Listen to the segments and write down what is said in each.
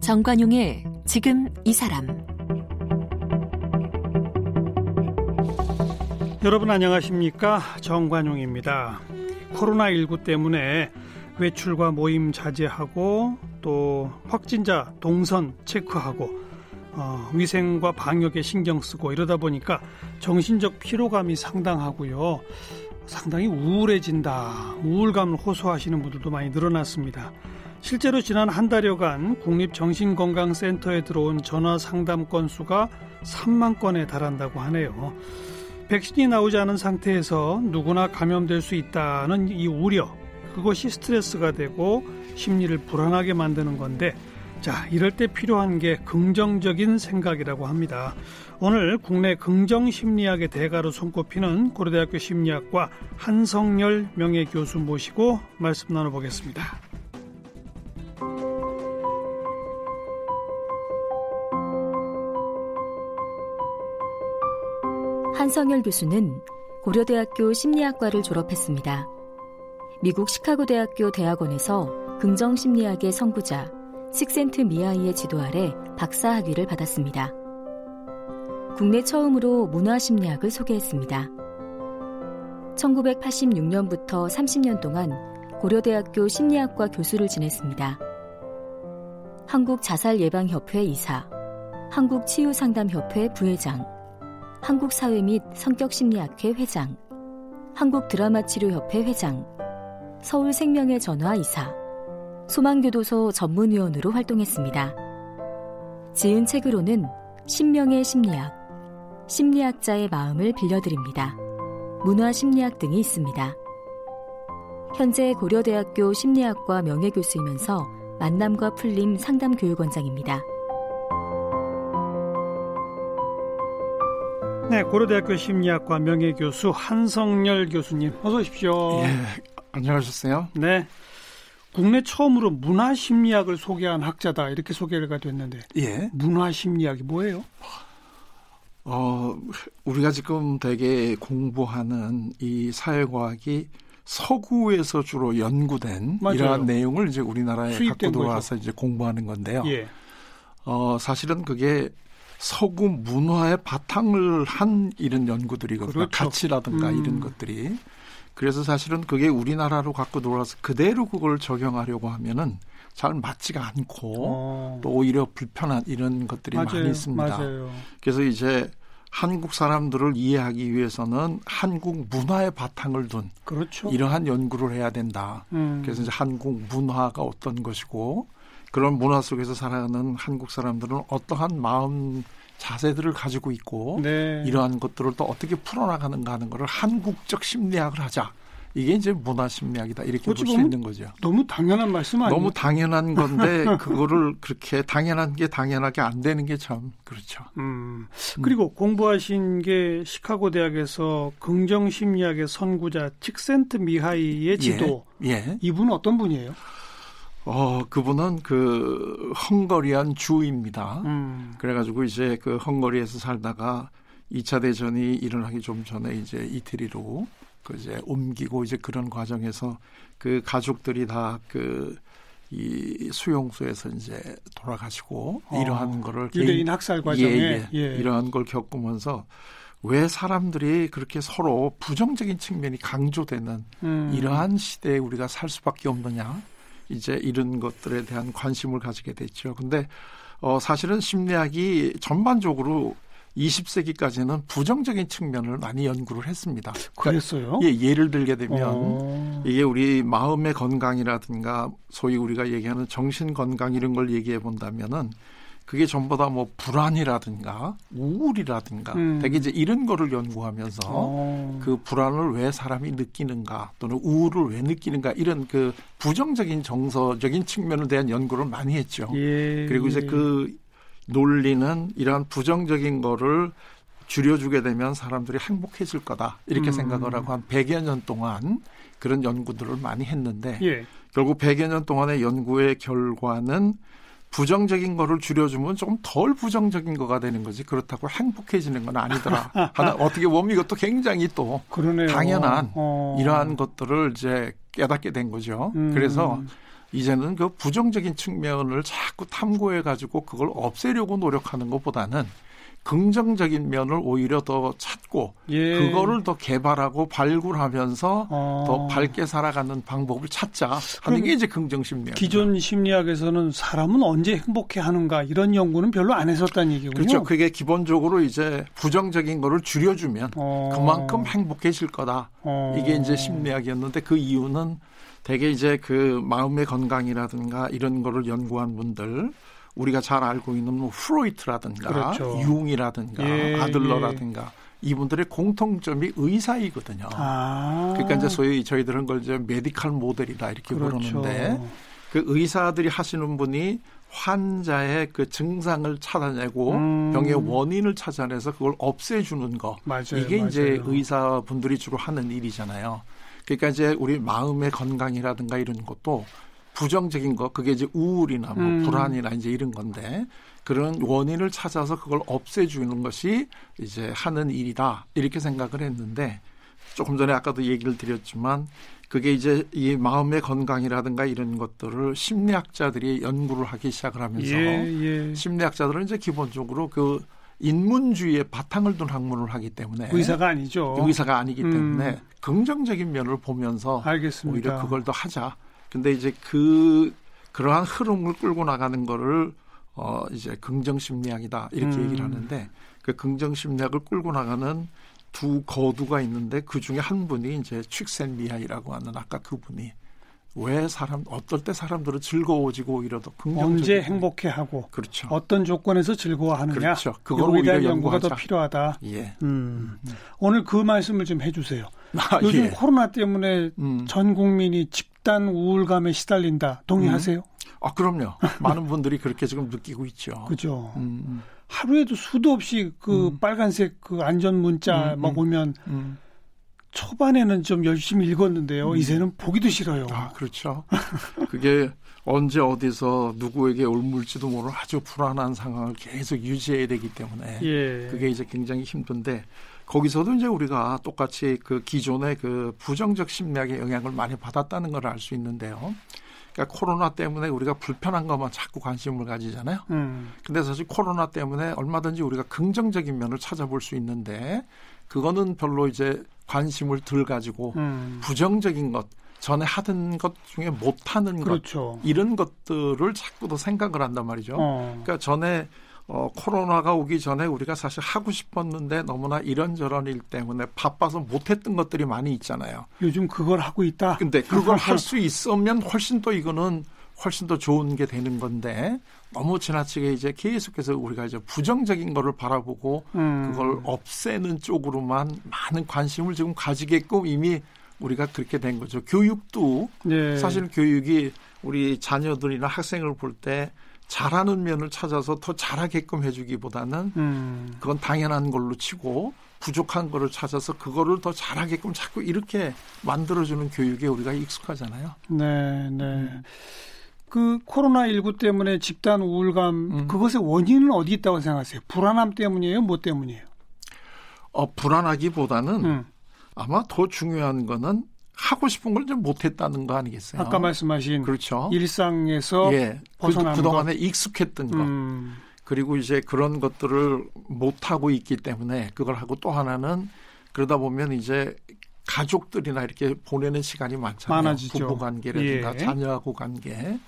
정관용의 지금 이 사람 여러분 안녕하십니까 정관용입니다. 코로나19 때문에 외출과 모임 자제하고 또 확진자 동선 체크하고 어, 위생과 방역에 신경 쓰고 이러다 보니까 정신적 피로감이 상당하고요. 상당히 우울해진다. 우울감을 호소하시는 분들도 많이 늘어났습니다. 실제로 지난 한 달여간 국립정신건강센터에 들어온 전화 상담 건수가 3만 건에 달한다고 하네요. 백신이 나오지 않은 상태에서 누구나 감염될 수 있다는 이 우려, 그것이 스트레스가 되고 심리를 불안하게 만드는 건데, 자, 이럴 때 필요한 게 긍정적인 생각이라고 합니다. 오늘 국내 긍정 심리학의 대가로 손꼽히는 고려대학교 심리학과 한성열 명예교수 모시고 말씀 나눠보겠습니다. 한성열 교수는 고려대학교 심리학과를 졸업했습니다. 미국 시카고대학교 대학원에서 긍정심리학의 선구자 식센트 미아이의 지도 아래 박사학위를 받았습니다. 국내 처음으로 문화심리학을 소개했습니다. 1986년부터 30년 동안 고려대학교 심리학과 교수를 지냈습니다. 한국자살예방협회 이사, 한국치유상담협회 부회장, 한국사회 및 성격심리학회 회장, 한국드라마치료협회 회장, 서울생명의 전화 이사, 소망교도소 전문위원으로 활동했습니다. 지은 책으로는 신명의 심리학, 심리학자의 마음을 빌려드립니다. 문화심리학 등이 있습니다. 현재 고려대학교 심리학과 명예교수이면서 만남과 풀림 상담교육원장입니다. 네, 고려대학교 심리학과 명예교수 한성열 교수님 어서 오십시오. 예, 안녕하셨어요? 네. 국내 처음으로 문화 심리학을 소개한 학자다 이렇게 소개가 됐는데 예. 문화 심리학이 뭐예요? 어, 우리가 지금 되게 공부하는 이 사회과학이 서구에서 주로 연구된 맞아요. 이러한 내용을 이제 우리나라에 갖고 들어와서 이제 공부하는 건데요. 예. 어, 사실은 그게 서구 문화의 바탕을 한 이런 연구들이거든요. 그렇죠. 가치라든가 음. 이런 것들이. 그래서 사실은 그게 우리나라로 갖고 들어와서 그대로 그걸 적용하려고 하면은 잘 맞지가 않고 어. 또 오히려 불편한 이런 것들이 맞아요. 많이 있습니다. 맞아요. 그래서 이제 한국 사람들을 이해하기 위해서는 한국 문화의 바탕을 둔 그렇죠. 이러한 연구를 해야 된다. 음. 그래서 이제 한국 문화가 어떤 것이고 그런 문화 속에서 살아가는 한국 사람들은 어떠한 마음 자세들을 가지고 있고 네. 이러한 것들을 또 어떻게 풀어나가는가 하는 거를 한국적 심리학을 하자. 이게 이제 문화 심리학이다. 이렇게 볼 수 있는 거죠. 너무 당연한 말씀 아니에요? 너무 당연한 건데 그거를 그렇게 당연한 게 당연하게 안 되는 게 참 그렇죠. 음. 그리고 공부하신 게 시카고 대학에서 긍정 심리학의 선구자 칙센트 미하이의 지도. 예. 예. 이분은 어떤 분이에요? 어, 그분은 그 헝거리안 주입니다. 음. 그래가지고 이제 그 헝거리에서 살다가 2차 대전이 일어나기 좀 전에 이제 이태리로 그 이제 옮기고 이제 그런 과정에서 그 가족들이 다 그 이 수용소에서 이제 돌아가시고 어, 이러한 거를 유대인 개인- 학살 과정에 예, 예. 예. 이러한 걸 겪으면서 왜 사람들이 그렇게 서로 부정적인 측면이 강조되는 음. 이러한 시대에 우리가 살 수밖에 없느냐 이제 이런 것들에 대한 관심을 가지게 됐죠. 근데 어 사실은 심리학이 전반적으로 20세기까지는 부정적인 측면을 많이 연구를 했습니다. 그랬어요? 예, 예를 들게 되면 어. 이게 우리 마음의 건강이라든가 소위 우리가 얘기하는 정신 건강 이런 걸 얘기해 본다면은 그게 전부 다 뭐 불안이라든가 우울이라든가 음. 되게 이제 이런 거를 연구하면서 어. 그 불안을 왜 사람이 느끼는가 또는 우울을 왜 느끼는가 이런 그 부정적인 정서적인 측면에 대한 연구를 많이 했죠. 예. 그리고 이제 예. 그 논리는 이러한 부정적인 거를 줄여주게 되면 사람들이 행복해질 거다 이렇게 음. 생각을 하고 한 100여 년 동안 그런 연구들을 많이 했는데 예. 결국 100여 년 동안의 연구의 결과는 부정적인 거를 줄여주면 조금 덜 부정적인 거가 되는 거지 그렇다고 행복해지는 건 아니더라. 하나 어떻게 보면 이것도 굉장히 또 그러네요. 당연한 어. 이러한 것들을 이제 깨닫게 된 거죠. 음. 그래서 이제는 그 부정적인 측면을 자꾸 탐구해 가지고 그걸 없애려고 노력하는 것보다는 긍정적인 면을 오히려 더 찾고 예. 그거를 더 개발하고 발굴하면서 어. 더 밝게 살아가는 방법을 찾자 하는 게 이제 긍정 심리학이죠. 기존 심리학에서는 사람은 언제 행복해 하는가 이런 연구는 별로 안 했었다는 얘기군요. 그렇죠. 그게 기본적으로 이제 부정적인 거를 줄여주면 어. 그만큼 행복해질 거다. 어. 이게 이제 심리학이었는데 그 이유는 대개 이제 그 마음의 건강이라든가 이런 거를 연구한 분들 우리가 잘 알고 있는 뭐 프로이트라든가 그렇죠. 융이라든가 예, 아들러라든가 이분들의 공통점이 의사이거든요. 아. 그러니까 이제 소위 저희들은 그걸 이제 메디칼 모델이다 이렇게 그렇죠. 부르는데 그 의사들이 하시는 분이 환자의 그 증상을 찾아내고 음. 병의 원인을 찾아내서 그걸 없애주는 거 맞아요. 이게 맞아요. 이제 의사분들이 주로 하는 일이잖아요. 그러니까 이제 우리 마음의 건강이라든가 이런 것도 부정적인 거 그게 이제 우울이나 뭐 음. 불안이나 이제 이런 건데 그런 원인을 찾아서 그걸 없애주는 것이 이제 하는 일이다 이렇게 생각을 했는데 조금 전에 아까도 얘기를 드렸지만 그게 이제 이 마음의 건강이라든가 이런 것들을 심리학자들이 연구를 하기 시작을 하면서 예, 예. 심리학자들은 이제 기본적으로 그 인문주의의 바탕을 둔 학문을 하기 때문에 의사가 아니죠. 의사가 아니기 음. 때문에 긍정적인 면을 보면서 알겠습니다. 오히려 그걸 더 하자. 근데 이제 그 그러한 흐름을 끌고 나가는 거를 어 이제 긍정 심리학이다 이렇게 음. 얘기를 하는데 그 긍정 심리학을 끌고 나가는 두 거두가 있는데 그 중에 한 분이 이제 칙센 미하이라고 하는 아까 그분이 왜 사람 어떨 때 사람들은 즐거워지고 오히려 더 긍정적이고 언제 행복해하고 그렇죠. 어떤 조건에서 즐거워하느냐. 그렇죠. 그걸 이거에 대한 연구가 더 연구하자. 필요하다. 예. 음. 오늘 그 말씀을 좀 해주세요. 아, 요즘 예. 코로나 때문에 음. 전 국민이 집 단 우울감에 시달린다. 동의하세요? 아 그럼요. 많은 분들이 그렇게 지금 느끼고 있죠. 그죠. 음, 음, 하루에도 수도 없이 그 음. 빨간색 그 안전 문자 음, 막 음. 오면 음. 초반에는 좀 열심히 읽었는데요. 음. 이제는 보기도 싫어요. 아, 그렇죠. 그게 언제 어디서 누구에게 올물지도 모를 아주 불안한 상황을 계속 유지해야 되기 때문에 예. 그게 이제 굉장히 힘든데 거기서도 이제 우리가 똑같이 그 기존의 그 부정적 심리학의 영향을 많이 받았다는 걸 알 수 있는데요. 그러니까 코로나 때문에 우리가 불편한 것만 자꾸 관심을 가지잖아요. 음. 근데 사실 코로나 때문에 얼마든지 우리가 긍정적인 면을 찾아볼 수 있는데 그거는 별로 이제 관심을 덜 가지고 음. 부정적인 것 전에 하던 것 중에 못하는 것 그렇죠. 이런 것들을 자꾸 더 생각을 한단 말이죠. 어. 그러니까 전에 어, 코로나가 오기 전에 우리가 사실 하고 싶었는데 너무나 이런저런 일 때문에 바빠서 못했던 것들이 많이 있잖아요. 요즘 그걸 하고 있다. 근데 그걸 할 수 있으면 훨씬 더 이거는 훨씬 더 좋은 게 되는 건데 너무 지나치게 이제 계속해서 우리가 이제 부정적인 거를 바라보고 음. 그걸 없애는 쪽으로만 많은 관심을 지금 가지게끔 이미 우리가 그렇게 된 거죠. 교육도 네. 사실 교육이 우리 자녀들이나 학생을 볼때 잘하는 면을 찾아서 더 잘하게끔 해주기보다는 음. 그건 당연한 걸로 치고 부족한 거를 찾아서 그거를 더 잘하게끔 자꾸 이렇게 만들어주는 교육에 우리가 익숙하잖아요. 네, 네. 그 코로나 19 때문에 집단 우울감 음. 그것의 원인은 어디 있다고 생각하세요? 불안함 때문이에요? 뭐 때문이에요? 어, 불안하기보다는 음. 아마 더 중요한 거는 하고 싶은 걸 좀 못했다는 거 아니겠어요? 아까 말씀하신 그렇죠. 일상에서 예. 그, 벗어나는 그동안에 익숙했던 것. 음. 그리고 이제 그런 것들을 못 하고 있기 때문에 그걸 하고 또 하나는 그러다 보면 이제 가족들이나 이렇게 보내는 시간이 많잖아요. 많아지죠. 부부 관계라든가 예. 자녀하고 관계.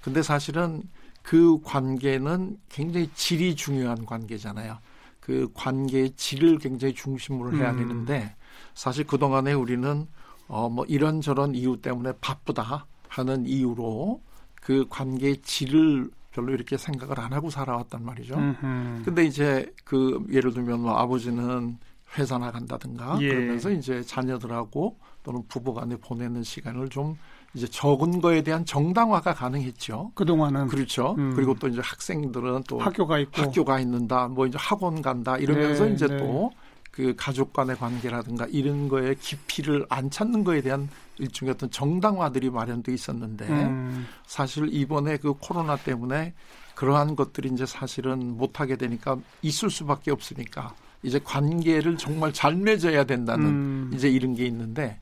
근데 사실은 그 관계는 굉장히 질이 중요한 관계잖아요. 그 관계의 질을 굉장히 중심으로 해야 음. 되는데 사실 그동안에 우리는 어 뭐 이런저런 이유 때문에 바쁘다 하는 이유로 그 관계의 질을 별로 이렇게 생각을 안 하고 살아왔단 말이죠. 음흠. 근데 이제 그 예를 들면 뭐 아버지는 회사 나간다든가 예. 그러면서 이제 자녀들하고 또는 부부간에 보내는 시간을 좀 이제 적은 거에 대한 정당화가 가능했죠. 그동안은 그렇죠. 음. 그리고 또 이제 학생들은 또 학교가 있고 학교가 있는다, 뭐 이제 학원 간다 이러면서 네, 이제 네. 또 그 가족 간의 관계라든가 이런 거에 깊이를 안 찾는 거에 대한 일종의 어떤 정당화들이 마련돼 있었는데 음. 사실 이번에 그 코로나 때문에 그러한 것들이 이제 사실은 못하게 되니까 있을 수밖에 없으니까 이제 관계를 정말 잘 맺어야 된다는 음. 이제 이런 게 있는데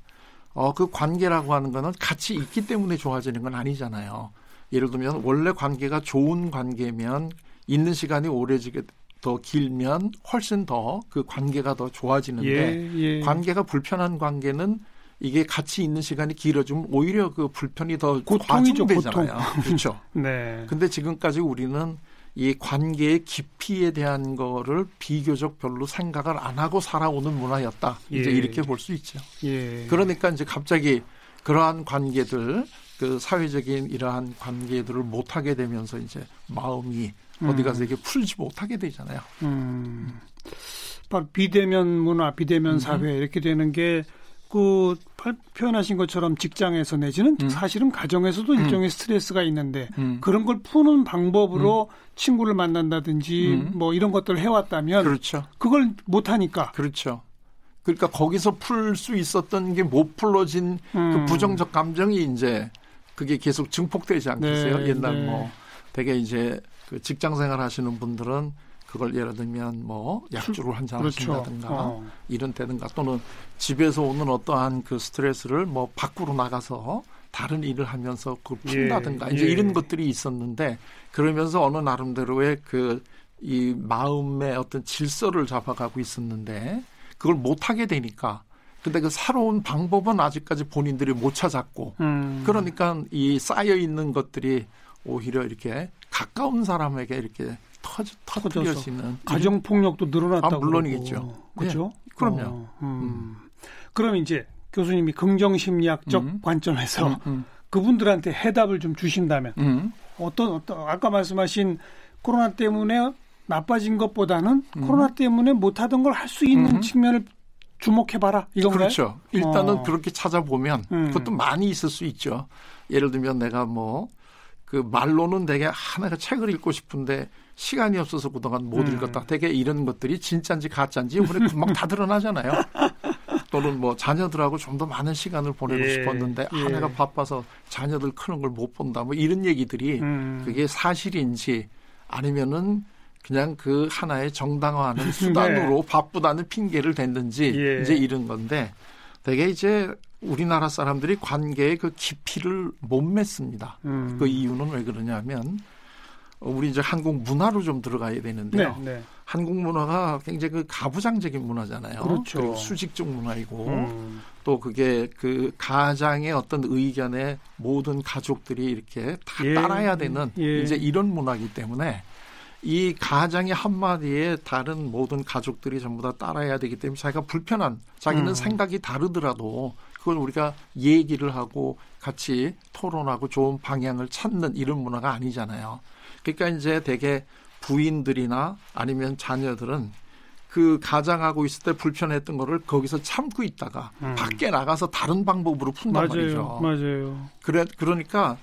어, 그 관계라고 하는 거는 같이 있기 때문에 좋아지는 건 아니잖아요. 예를 들면 원래 관계가 좋은 관계면 있는 시간이 오래지게 더 길면 훨씬 더 그 관계가 더 좋아지는데 예, 예. 관계가 불편한 관계는 이게 같이 있는 시간이 길어지면 오히려 그 불편이 더 과중되잖아요. 고통. 그렇죠. 네. 근데 지금까지 우리는 이 관계의 깊이에 대한 거를 비교적 별로 생각을 안 하고 살아오는 문화였다. 이제 예. 이렇게 볼 수 있죠. 예. 그러니까 이제 갑자기 그러한 관계들 그 사회적인 이러한 관계들을 못 하게 되면서 이제 마음이 음. 어디 가서 이게 풀지 못하게 되잖아요. 음. 비대면 문화, 비대면 음. 사회 이렇게 되는 게 그 표현하신 것처럼 직장에서 내지는 음. 사실은 가정에서도 음. 일종의 스트레스가 있는데 음. 그런 걸 푸는 방법으로 음. 친구를 만난다든지 음. 뭐 이런 것들을 해왔다면 그렇죠. 그걸 못 하니까 그렇죠. 그러니까 거기서 풀 수 있었던 게 못 풀어진 그 음. 부정적 감정이 이제 그게 계속 증폭되지 않겠어요? 네, 옛날 네. 뭐 되게 이제 그 직장 생활 하시는 분들은 그걸 예를 들면 뭐 약주를 한잔 그렇죠. 하신다든가 어. 이런 때든가 또는 집에서 오는 어떠한 그 스트레스를 뭐 밖으로 나가서 다른 일을 하면서 예, 푼다든가 예. 이제 예. 이런 것들이 있었는데 그러면서 어느 나름대로의 그 이 마음의 어떤 질서를 잡아가고 있었는데 그걸 못 하게 되니까 근데 그 새로운 방법은 아직까지 본인들이 못 찾았고 음. 그러니까 이 쌓여 있는 것들이 오히려 이렇게 가까운 사람에게 이렇게 터져, 터져지는 가정 폭력도 늘어났다고 아, 물론이겠죠. 그렇죠. 네, 그럼요. 어, 음. 음. 그럼 이제 교수님이 긍정 심리학적 음. 관점에서 음, 음. 그분들한테 해답을 좀 주신다면 음. 어떤 어떤 아까 말씀하신 코로나 때문에 나빠진 것보다는 코로나 때문에 못하던 걸 할 수 있는 측면을 주목해봐라 이건가요? 그렇죠. 일단은 어. 그렇게 찾아보면 그것도 많이 있을 수 있죠. 예를 들면 내가 뭐 그 말로는 되게 하나가 책을 읽고 싶은데 시간이 없어서 그동안 못 음. 읽었다. 되게 이런 것들이 진짜인지 가짜인지 이번에 금방 다 드러나잖아요. 또는 뭐 자녀들하고 좀 더 많은 시간을 보내고 예, 싶었는데 예. 아내가 바빠서 자녀들 크는 걸 못 본다. 뭐 이런 얘기들이 음. 그게 사실인지 아니면은 그냥 그 하나의 정당화하는 네. 수단으로 네. 바쁘다는 핑계를 댔는지 예. 이제 이런 건데 되게 이제 우리나라 사람들이 관계의 그 깊이를 못 맺습니다. 음. 그 이유는 왜 그러냐면 우리 이제 한국 문화로 좀 들어가야 되는데요. 네, 네. 한국 문화가 굉장히 그 가부장적인 문화잖아요. 그렇죠. 그리고 수직적 문화이고 음. 또 그게 그 가장의 어떤 의견에 모든 가족들이 이렇게 다 예. 따라야 되는 예. 이제 이런 문화이기 때문에 이 가장의 한마디에 다른 모든 가족들이 전부 다 따라야 되기 때문에 자기가 불편한 자기는 음. 생각이 다르더라도 그걸 우리가 얘기를 하고 같이 토론하고 좋은 방향을 찾는 이런 문화가 아니잖아요. 그러니까 이제 대개 부인들이나 아니면 자녀들은 그 가장하고 있을 때 불편했던 거를 거기서 참고 있다가 음. 밖에 나가서 다른 방법으로 푼단 맞아요. 말이죠. 맞아요. 그래 그러니까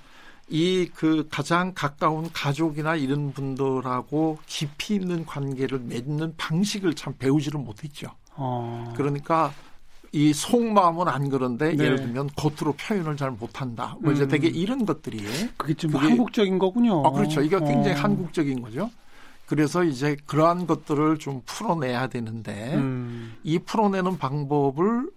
이 그 가장 가까운 가족이나 이런 분들하고 깊이 있는 관계를 맺는 방식을 참 배우지를 못했죠. 어. 그러니까 이 속마음은 안 그런데 네. 예를 들면 겉으로 표현을 잘 못한다. 뭐 이제 음. 되게 이런 것들이 그게 좀 그게, 한국적인 거군요. 아, 그렇죠. 이게 굉장히 어. 한국적인 거죠. 그래서 이제 그러한 것들을 좀 풀어내야 되는데 음. 이 풀어내는 방법을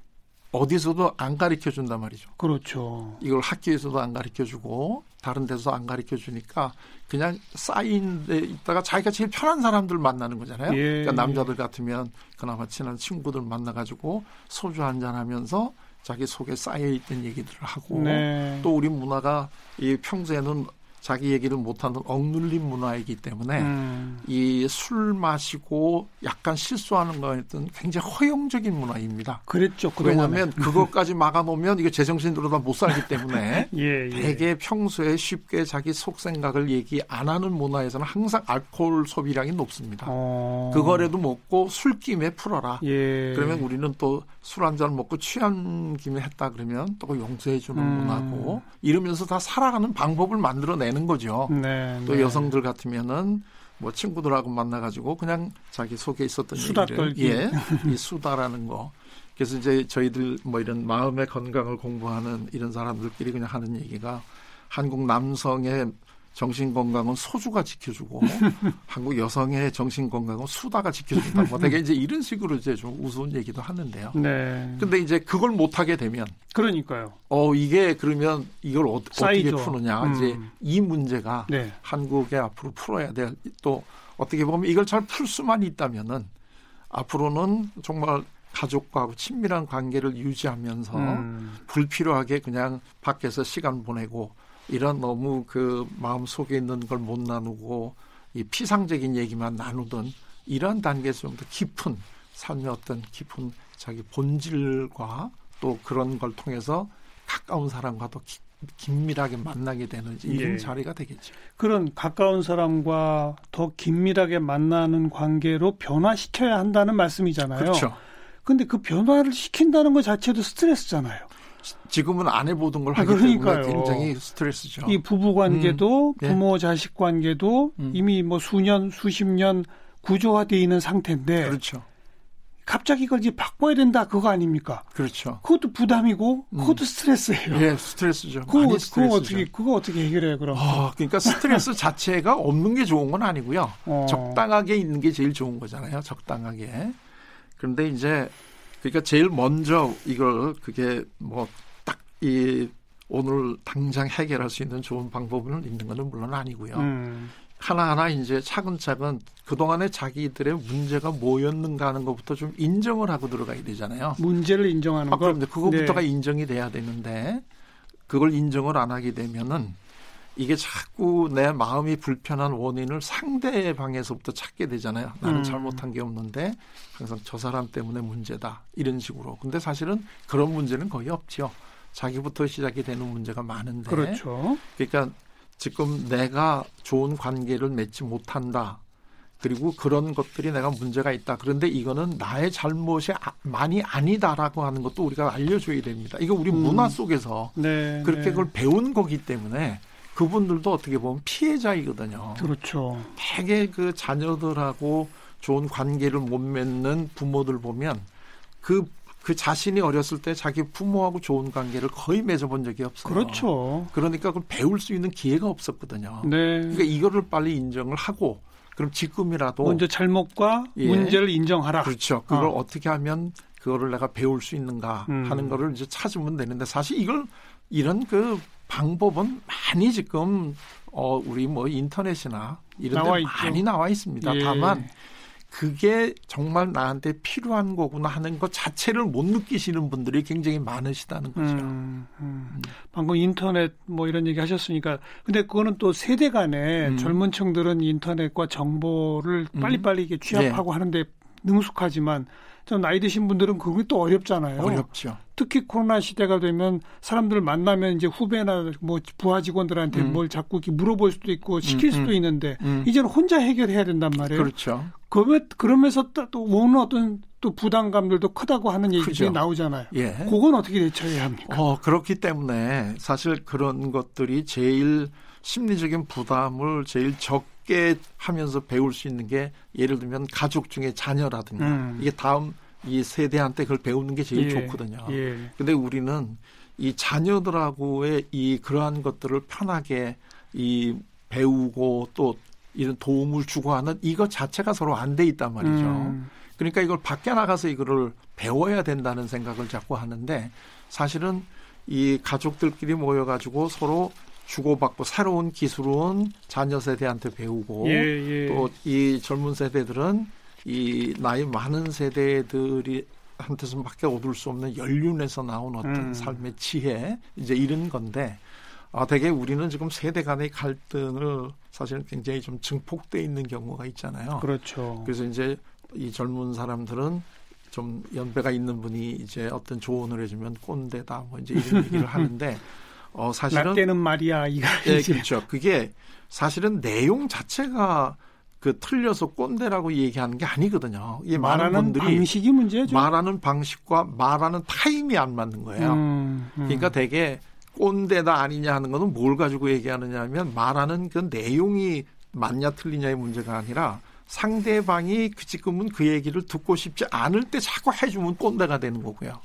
어디서도 안 가르쳐 준단 말이죠. 그렇죠. 이걸 학교에서도 안 가르쳐 주고 다른 데서 안 가르쳐 주니까 그냥 쌓인 데 있다가 자기가 제일 편한 사람들 만나는 거잖아요. 예, 그러니까 남자들 같으면 그나마 친한 친구들 만나 가지고 소주 한잔 하면서 자기 속에 쌓여 있던 얘기들을 하고 네. 또 우리 문화가 이 평소에는 자기 얘기를 못하는 억눌린 문화이기 때문에 음. 이술 마시고 약간 실수하는 거였던 굉장히 허용적인 문화입니다. 그랬죠. 왜냐하면 그것까지 막아놓으면 이게 제정신으로 다 못 살기 때문에 예, 예. 되게 평소에 쉽게 자기 속 생각을 얘기 안 하는 문화에서는 항상 알코올 소비량이 높습니다. 어. 그거라도 먹고 술김에 풀어라. 예. 그러면 우리는 또술 한 잔 먹고 취한 김에 했다 그러면 또 용서해 주는 음. 문화고 이러면서 다 살아가는 방법을 만들어내. 되는 거죠. 네, 또 네. 여성들 같으면은 뭐 친구들하고 만나가지고 그냥 자기 속에 있었던 수다 얘기를 떨기. 예, 이 수다라는 거. 그래서 이제 저희들 뭐 이런 마음의 건강을 공부하는 이런 사람들끼리 그냥 하는 얘기가 한국 남성의 정신 건강은 소주가 지켜주고 한국 여성의 정신 건강은 수다가 지켜준다. 뭐 되게 이제 이런 식으로 이제 좀 우스운 얘기도 하는데요. 네. 근데 이제 그걸 못 하게 되면 그러니까요. 어 이게 그러면 이걸 어, 떻게. 푸느냐 음. 이제 이 문제가 네. 한국에 앞으로 풀어야 될 또 어떻게 보면 이걸 잘 풀 수만 있다면은 앞으로는 정말 가족과 친밀한 관계를 유지하면서 음. 불필요하게 그냥 밖에서 시간 보내고 이런 너무 그 마음 속에 있는 걸 못 나누고 이 피상적인 얘기만 나누던 이러한 단계에서 좀 더 깊은 삶의 어떤 깊은 자기 본질과 또 그런 걸 통해서 가까운 사람과 더 기- 긴밀하게 만나게 되는 이런 예. 자리가 되겠죠. 그런 가까운 사람과 더 긴밀하게 만나는 관계로 변화시켜야 한다는 말씀이잖아요. 그렇죠. 근데 그 변화를 시킨다는 것 자체도 스트레스잖아요. 지금은 안 해보던 걸 아, 하기 그러니까요. 굉장히 스트레스죠. 이 부부 관계도 음. 예. 부모 자식 관계도 음. 이미 뭐 수년 수십 년 구조화되어 있는 상태인데 그렇죠. 갑자기 이걸 이제 바꿔야 된다 그거 아닙니까? 그렇죠. 그것도 부담이고 그것도 스트레스예요. 예, 스트레스죠. 그거, 스트레스죠. 어떻게 그거 어떻게 해결해요 그럼? 아, 그러니까 스트레스 자체가 없는 게 좋은 건 아니고요. 어. 적당하게 있는 게 제일 좋은 거잖아요. 적당하게. 그런데 이제 그러니까 제일 먼저 이걸 그게 뭐 딱 이 오늘 당장 해결할 수 있는 좋은 방법은 있는 거는 물론 아니고요. 음. 하나하나 이제 차근차근 그동안에 자기들의 문제가 뭐였는가 하는 것부터 좀 인정을 하고 들어가야 되잖아요. 문제를 인정하는 아, 거. 그런데 그거부터가 네. 인정이 돼야 되는데 그걸 인정을 안 하게 되면은 이게 자꾸 내 마음이 불편한 원인을 상대방에서부터 찾게 되잖아요. 나는 음. 잘못한 게 없는데 항상 저 사람 때문에 문제다 이런 식으로. 근데 사실은 그런 문제는 거의 없죠. 자기부터 시작이 되는 문제가 많은데. 그렇죠. 그러니까 지금 내가 좋은 관계를 맺지 못한다. 그리고 그런 것들이 내가 문제가 있다. 그런데 이거는 나의 잘못이 아- 많이 아니다라고 하는 것도 우리가 알려줘야 됩니다. 이거 우리 음. 문화 속에서 네. 그렇게 네. 그걸 배운 거기 때문에 그분들도 어떻게 보면 피해자이거든요. 그렇죠. 되게 그 자녀들하고 좋은 관계를 못 맺는 부모들 보면 그, 그 자신이 어렸을 때 자기 부모하고 좋은 관계를 거의 맺어본 적이 없어요. 그렇죠. 그러니까 그걸 배울 수 있는 기회가 없었거든요. 네. 그러니까 이거를 빨리 인정을 하고 그럼 지금이라도 먼저 잘못과 예. 문제를 인정하라. 그렇죠. 그걸 어. 어. 떻게 하면 그거를 내가 배울 수 있는가 음. 하는 거를 이제 찾으면 되는데 사실 이걸 이런 그 방법은 많이 지금 어 우리 뭐 인터넷이나 이런 데. 많이 나와 있습니다. 예. 다만 그게 정말 나한테 필요한 거구나 하는 것 자체를 못 느끼시는 분들이 굉장히 많으시다는 거죠. 음, 음. 방금 인터넷 뭐 이런 얘기 하셨으니까 근데 그거는 또 세대 간에 음. 젊은 층들은 인터넷과 정보를 음. 빨리빨리 이게 취합하고 하는데 능숙하지만 좀 나이 드신 분들은 그게 또 어렵잖아요. 어렵죠. 특히 코로나 시대가 되면 사람들 만나면 이제 후배나 뭐 부하 직원들한테 음. 뭘 자꾸 이렇게 물어볼 수도 있고 시킬 음, 수도 음. 있는데 음. 이제는 혼자 해결해야 된단 말이에요. 그렇죠. 그러면 그러면서 또- 또 오는 어떤 또 부담감들도 크다고 하는 얘기들이 크죠. 나오잖아요. 예. 그건 어떻게 대처해야 합니까? 어, 그렇기 때문에 사실 그런 것들이 제일 심리적인 부담을 제일 적게 하면서 배울 수 있는 게 예를 들면 가족 중에 자녀라든가 음. 이게 다음 이 세대한테 그걸 배우는 게 제일 예, 좋거든요. 예. 근데 우리는 이 자녀들하고의 이 그러한 것들을 편하게 이 배우고 또 이런 도움을 주고 하는 이것 자체가 서로 안 돼 있단 말이죠. 음, 그러니까 이걸 밖에 나가서 이거를 배워야 된다는 생각을 자꾸 하는데 사실은 이 가족들끼리 모여가지고 서로 주고받고 새로운 기술은 자녀 세대한테 배우고 예, 예. 또이 젊은 세대들은 이 나이 많은 세대들이 한테서 밖에 얻을 수 없는 연륜에서 나온 어떤 음. 삶의 지혜 이제 이런 건데 아 되게 우리는 지금 세대 간의 갈등을 사실은 굉장히 좀 증폭돼 있는 경우가 있잖아요. 그렇죠. 그래서 이제 이 젊은 사람들은 좀 연배가 있는 분이 이제 어떤 조언을 해주면 꼰대다 뭐 이제 이런 얘기를 하는데 어나 사실은 때는 말이야 예, 이제 그렇죠. 그게 사실은 내용 자체가 그 틀려서 꼰대라고 얘기하는 게 아니거든요. 이게 많은 말하는 분들이 방식이 문제죠. 말하는 방식과 말하는 타임이 안 맞는 거예요. 음, 음. 그러니까 되게 꼰대다 아니냐 하는 거는 뭘 가지고 얘기하느냐 하면 말하는 그 내용이 맞냐 틀리냐의 문제가 아니라 상대방이 그 지금은 그 얘기를 듣고 싶지 않을 때 자꾸 해주면 꼰대가 되는 거고요.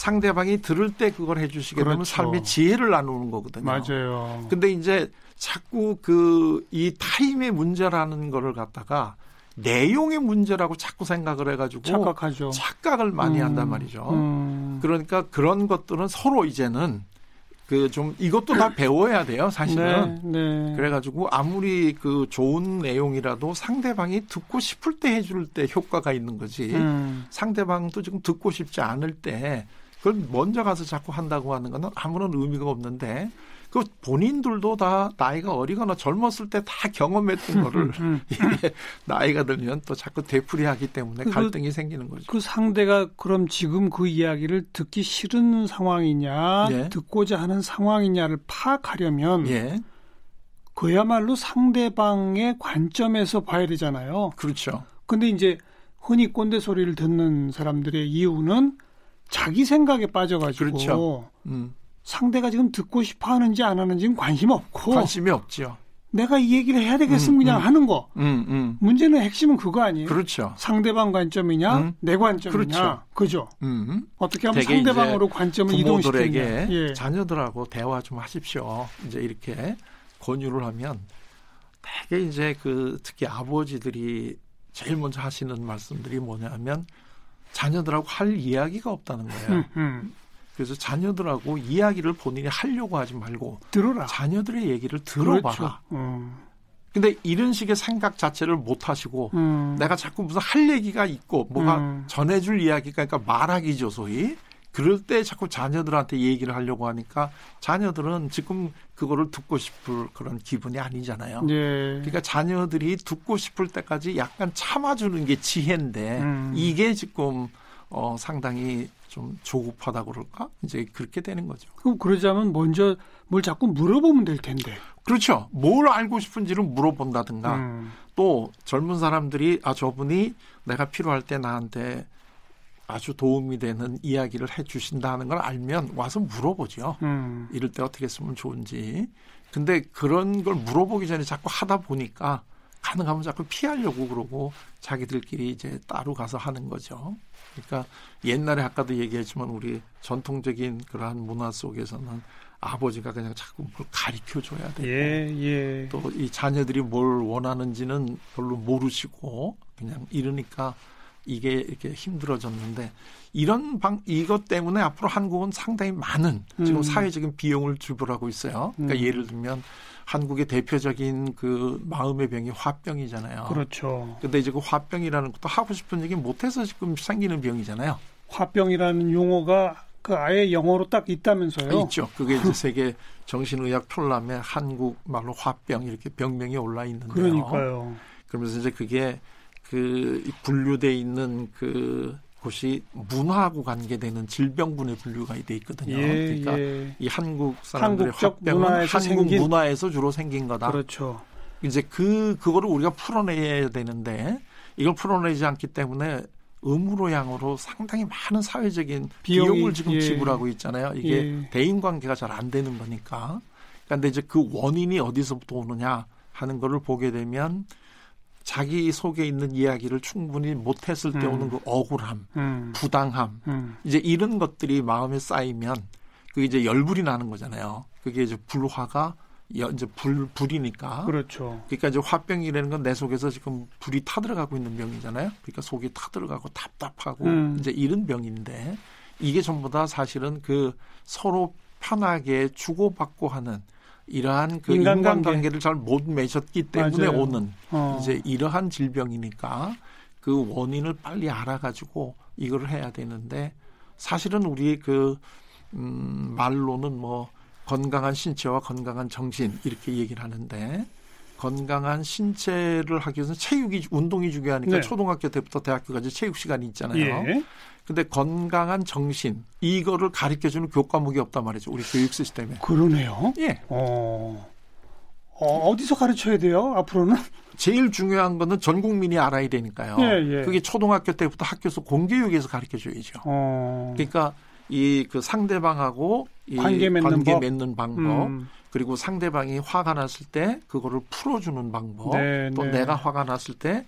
상대방이 들을 때 그걸 해주시게 되면 그렇죠. 삶의 지혜를 나누는 거거든요. 맞아요. 근데 이제 자꾸 그 이 타임의 문제라는 거를 갖다가 내용의 문제라고 자꾸 생각을 해가지고 착각하죠. 착각을 많이 음, 한단 말이죠. 음. 그러니까 그런 것들은 서로 이제는 그 좀 이것도 다 배워야 돼요, 사실은. 네, 네. 그래가지고 아무리 그 좋은 내용이라도 상대방이 듣고 싶을 때 해줄 때 효과가 있는 거지. 음. 상대방도 지금 듣고 싶지 않을 때 그걸 먼저 가서 자꾸 한다고 하는 거는 아무런 의미가 없는데 그 본인들도 다 나이가 어리거나 젊었을 때 다 경험했던 거를 음. 이게 나이가 들면 또 자꾸 되풀이하기 때문에 그- 갈등이 생기는 거죠. 그 상대가 그럼 지금 그 이야기를 듣기 싫은 상황이냐, 예. 듣고자 하는 상황이냐를 파악하려면 예, 그야말로 상대방의 관점에서 봐야 되잖아요. 그렇죠. 근데 이제 흔히 꼰대 소리를 듣는 사람들의 이유는 자기 생각에 빠져가지고 그렇죠. 음, 상대가 지금 듣고 싶어 하는지 안 하는지는 관심 없고 관심이 없죠. 내가 이 얘기를 해야 되겠으면 음, 그냥 음. 하는 거. 음, 음, 문제는 핵심은 그거 아니에요? 그렇죠. 상대방 관점이냐, 음. 내 관점이냐, 그렇죠. 그죠? 음. 어떻게 하면 상대방으로 관점을 이동시키냐. 예. 자녀들하고 대화 좀 하십시오. 이제 이렇게 권유를 하면 되게 이제 그 특히 아버지들이 제일 먼저 하시는 말씀들이 뭐냐면 자녀들하고 할 이야기가 없다는 거예요. 음, 음. 그래서 자녀들하고 이야기를 본인이 하려고 하지 말고 들어라. 자녀들의 얘기를 들어봐라. 그렇죠. 음, 근데 이런 식의 생각 자체를 못 하시고 음. 내가 자꾸 무슨 할 얘기가 있고 뭐가 음. 전해줄 이야기가 그러니까 말하기죠 소위 그럴 때 자꾸 자녀들한테 얘기를 하려고 하니까 자녀들은 지금 그거를 듣고 싶을 그런 기분이 아니잖아요. 예. 그러니까 자녀들이 듣고 싶을 때까지 약간 참아주는 게 지혜인데 음. 이게 지금 어 상당히 좀 조급하다고 그럴까 이제 그렇게 되는 거죠. 그럼 그러자면 먼저 뭘 자꾸 물어보면 될 텐데. 그렇죠. 뭘 알고 싶은지를 물어본다든가 음. 또 젊은 사람들이 아 저분이 내가 필요할 때 나한테 아주 도움이 되는 이야기를 해 주신다는 걸 알면 와서 물어보죠. 음. 이럴 때 어떻게 쓰면 좋은지. 근데 그런 걸 물어보기 전에 자꾸 하다 보니까 가능하면 자꾸 피하려고 그러고 자기들끼리 이제 따로 가서 하는 거죠. 그러니까 옛날에 아까도 얘기했지만 우리 전통적인 그러한 문화 속에서는 아버지가 그냥 자꾸 뭘 가르쳐 줘야 되고 예, 예. 또 이 자녀들이 뭘 원하는지는 별로 모르시고 그냥 이러니까 이게 이렇게 힘들어졌는데 이런 방 이것 때문에 앞으로 한국은 상당히 많은 지금 음. 사회적인 비용을 지불하고 있어요. 그러니까 음. 예를 들면 한국의 대표적인 그 마음의 병이 화병이잖아요. 그렇죠. 근데 이제 그 화병이라는 것도 하고 싶은 얘기 못해서 지금 생기는 병이잖아요. 화병이라는 용어가 그 아예 영어로 딱 있다면서요. 있죠. 그게 이제 세계 정신의학 편람에 한국 말로 화병 이렇게 병명이 올라 있는데요. 그러니까요. 그러면서 이제 그게 그 분류돼 있는 그 곳이 문화하고 관계되는 질병군에 분류가 돼 있거든요. 예, 그러니까 예. 이 한국 사람들의 화병은 문화에서 한국 생긴- 문화에서 주로 생긴 거다. 그렇죠. 이제 그 그거를 우리가 풀어내야 되는데 이걸 풀어내지 않기 때문에 음으로 양으로 상당히 많은 사회적인 비용이, 비용을 지금 예. 지불하고 있잖아요. 이게 예. 대인 관계가 잘 안 되는 거니까. 그런데 이제 그 원인이 어디서부터 오느냐 하는 거를 보게 되면 자기 속에 있는 이야기를 충분히 못했을 때 음. 오는 그 억울함, 음. 부당함, 음. 이제 이런 것들이 마음에 쌓이면 그게 이제 열불이 나는 거잖아요. 그게 이제 불화가 여- 이제 불 불이니까. 그렇죠. 그러니까 이제 화병이라는 건 내 속에서 지금 불이 타들어가고 있는 병이잖아요. 그러니까 속이 타들어가고 답답하고 음. 이제 이런 병인데 이게 전부 다 사실은 그 서로 편하게 주고받고 하는 이러한 그 인간관계. 인간관계 를 잘 못 맺었기 때문에 맞아요. 오는 어. 이제 이러한 질병이니까 그 원인을 빨리 알아가지고 이걸 해야 되는데 사실은 우리 그 음, 말로는 뭐 건강한 신체와 건강한 정신 이렇게 얘기를 하는데 건강한 신체를 하기 위해서는 체육이 운동이 중요하니까 네. 초등학교 때부터 대학교까지 체육 시간이 있잖아요. 예. 근데 건강한 정신 이거를 가르쳐 주는 교과목이 없단 말이죠. 우리 교육 시스템에. 그러네요. 예. 어. 어, 어디서 가르쳐야 돼요? 앞으로는? 제일 중요한 거는 전 국민이 알아야 되니까요. 예, 예. 그게 초등학교 때부터 학교에서 공교육에서 가르쳐 줘야죠. 어. 그러니까 이 그 상대방하고 이 관계 맺는 관계 법. 맺는 방법 음. 그리고 상대방이 화가 났을 때 그거를 풀어주는 방법 네, 또 네. 내가 화가 났을 때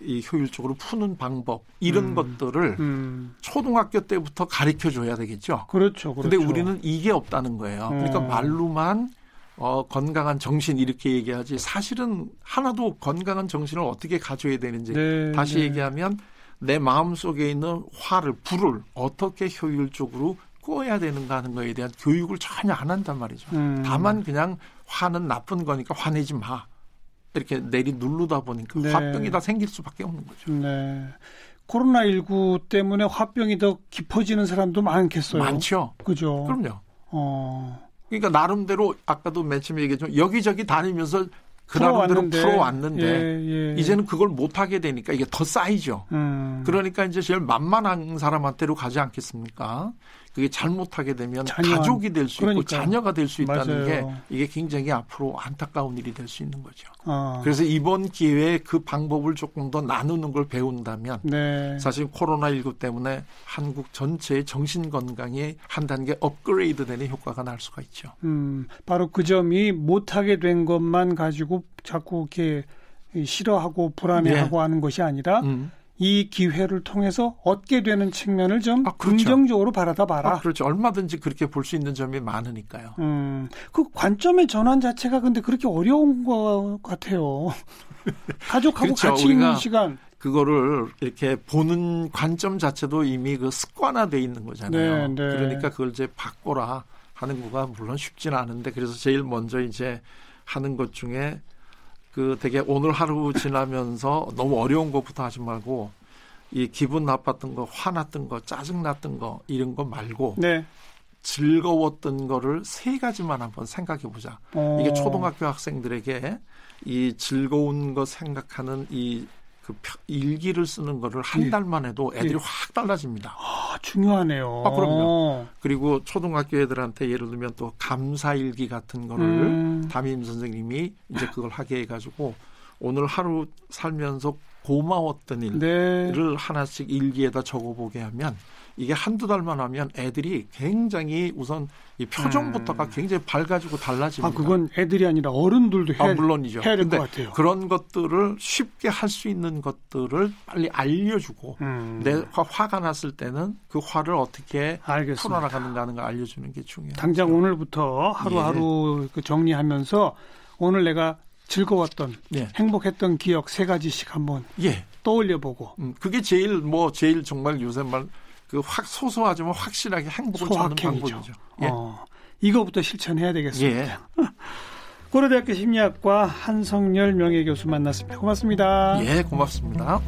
이 효율적으로 푸는 방법 이런 음. 것들을 음. 초등학교 때부터 가르쳐 줘야 되겠죠. 그렇죠. 그렇죠. 근데 우리는 이게 없다는 거예요. 그러니까 어. 말로만 어, 건강한 정신 이렇게 얘기하지 사실은 하나도 건강한 정신을 어떻게 가져야 되는지 네, 다시 네. 얘기하면 내 마음 속에 있는 화를 불을 어떻게 효율적으로 꺼야 되는가 하는 거에 대한 교육을 전혀 안 한단 말이죠. 음. 다만 그냥 화는 나쁜 거니까 화내지 마. 이렇게 내리 누르다 보니까 네. 화병이 다 생길 수밖에 없는 거죠. 네. 코로나19 때문에 화병이 더 깊어지는 사람도 많겠어요. 많죠. 그죠? 그럼요. 어. 그러니까 나름대로 아까도 맨 처음에 얘기했지만 여기저기 다니면서 그 나름대로 풀어왔는데, 풀어왔는데 예, 예. 이제는 그걸 못하게 되니까 이게 더 쌓이죠. 음. 그러니까 이제 제일 만만한 사람한테로 가지 않겠습니까? 그게 잘못하게 되면 자녀한- 가족이 될 수 있고. 자녀가 될 수 있다는 게 맞아요. 이게 굉장히 앞으로 안타까운 일이 될 수 있는 거죠. 어. 그래서 이번 기회에 그 방법을 조금 더 나누는 걸 배운다면 네. 사실 코로나19 때문에 한국 전체의 정신 건강이 한 단계 업그레이드 되는 효과가 날 수가 있죠. 음, 바로 그 점이 못하게 된 것만 가지고 자꾸 이렇게 싫어하고 불안해하고 하는 것이 아니라 음. 이 기회를 통해서 얻게 되는 측면을 좀 아, 그렇죠. 긍정적으로 바라다 봐라. 아, 그렇죠. 얼마든지 그렇게 볼 수 있는 점이 많으니까요. 음, 그 관점의 전환 자체가 근데 그렇게 어려운 것 같아요. 가족하고 그렇죠. 같이 있는 시간. 그거를 이렇게 보는 관점 자체도 이미 그 습관화돼 있는 거잖아요. 네, 네. 그러니까 그걸 이제 바꿔라 하는 거가 물론 쉽지는 않은데 그래서 제일 먼저 이제 하는 것 중에 그 되게 오늘 하루 지나면서 너무 어려운 것부터 하지 말고 이 기분 나빴던 거, 화났던 거, 짜증 났던 거 이런 거 말고 네. 즐거웠던 거를 세 가지만 한번 생각해 보자. 어, 이게 초등학교 학생들에게 이 즐거운 거 생각하는 이 그 일기를 쓰는 거를 한 예. 달만 해도 애들이 예. 확 달라집니다. 아, 중요하네요. 아, 그럼요. 그리고 초등학교 애들한테 예를 들면 또 감사일기 같은 거를 음, 담임 선생님이 이제 그걸 하게 해가지고 오늘 하루 살면서 고마웠던 일을 네. 하나씩 일기에다 적어보게 하면 이게 한두 달만 하면 애들이 굉장히 우선 이 표정부터가 굉장히 밝아지고 달라집니다. 음. 아, 그건 애들이 아니라 어른들도 해야, 아, 물론이죠. 해야 될 것 같아요. 그런 것들을 쉽게 할 수 있는 것들을 빨리 알려주고 음, 내 화, 화가 났을 때는 그 화를 어떻게 알겠습니다. 풀어나가는가 하는 걸 알려주는 게 중요해요. 당장 오늘부터 하루하루 그 정리하면서 오늘 내가 즐거웠던 예, 행복했던 기억 세 가지씩 한번 예. 떠올려보고 음, 그게 제일 뭐 제일 정말 요새 말 그 확 소소하지만 확실하게 행복을 찾는. 방법이죠. 예. 어, 이거부터 실천해야 되겠습니다. 예. 고려대학교 심리학과 한성열 명예교수 만났습니다. 고맙습니다. 예, 고맙습니다.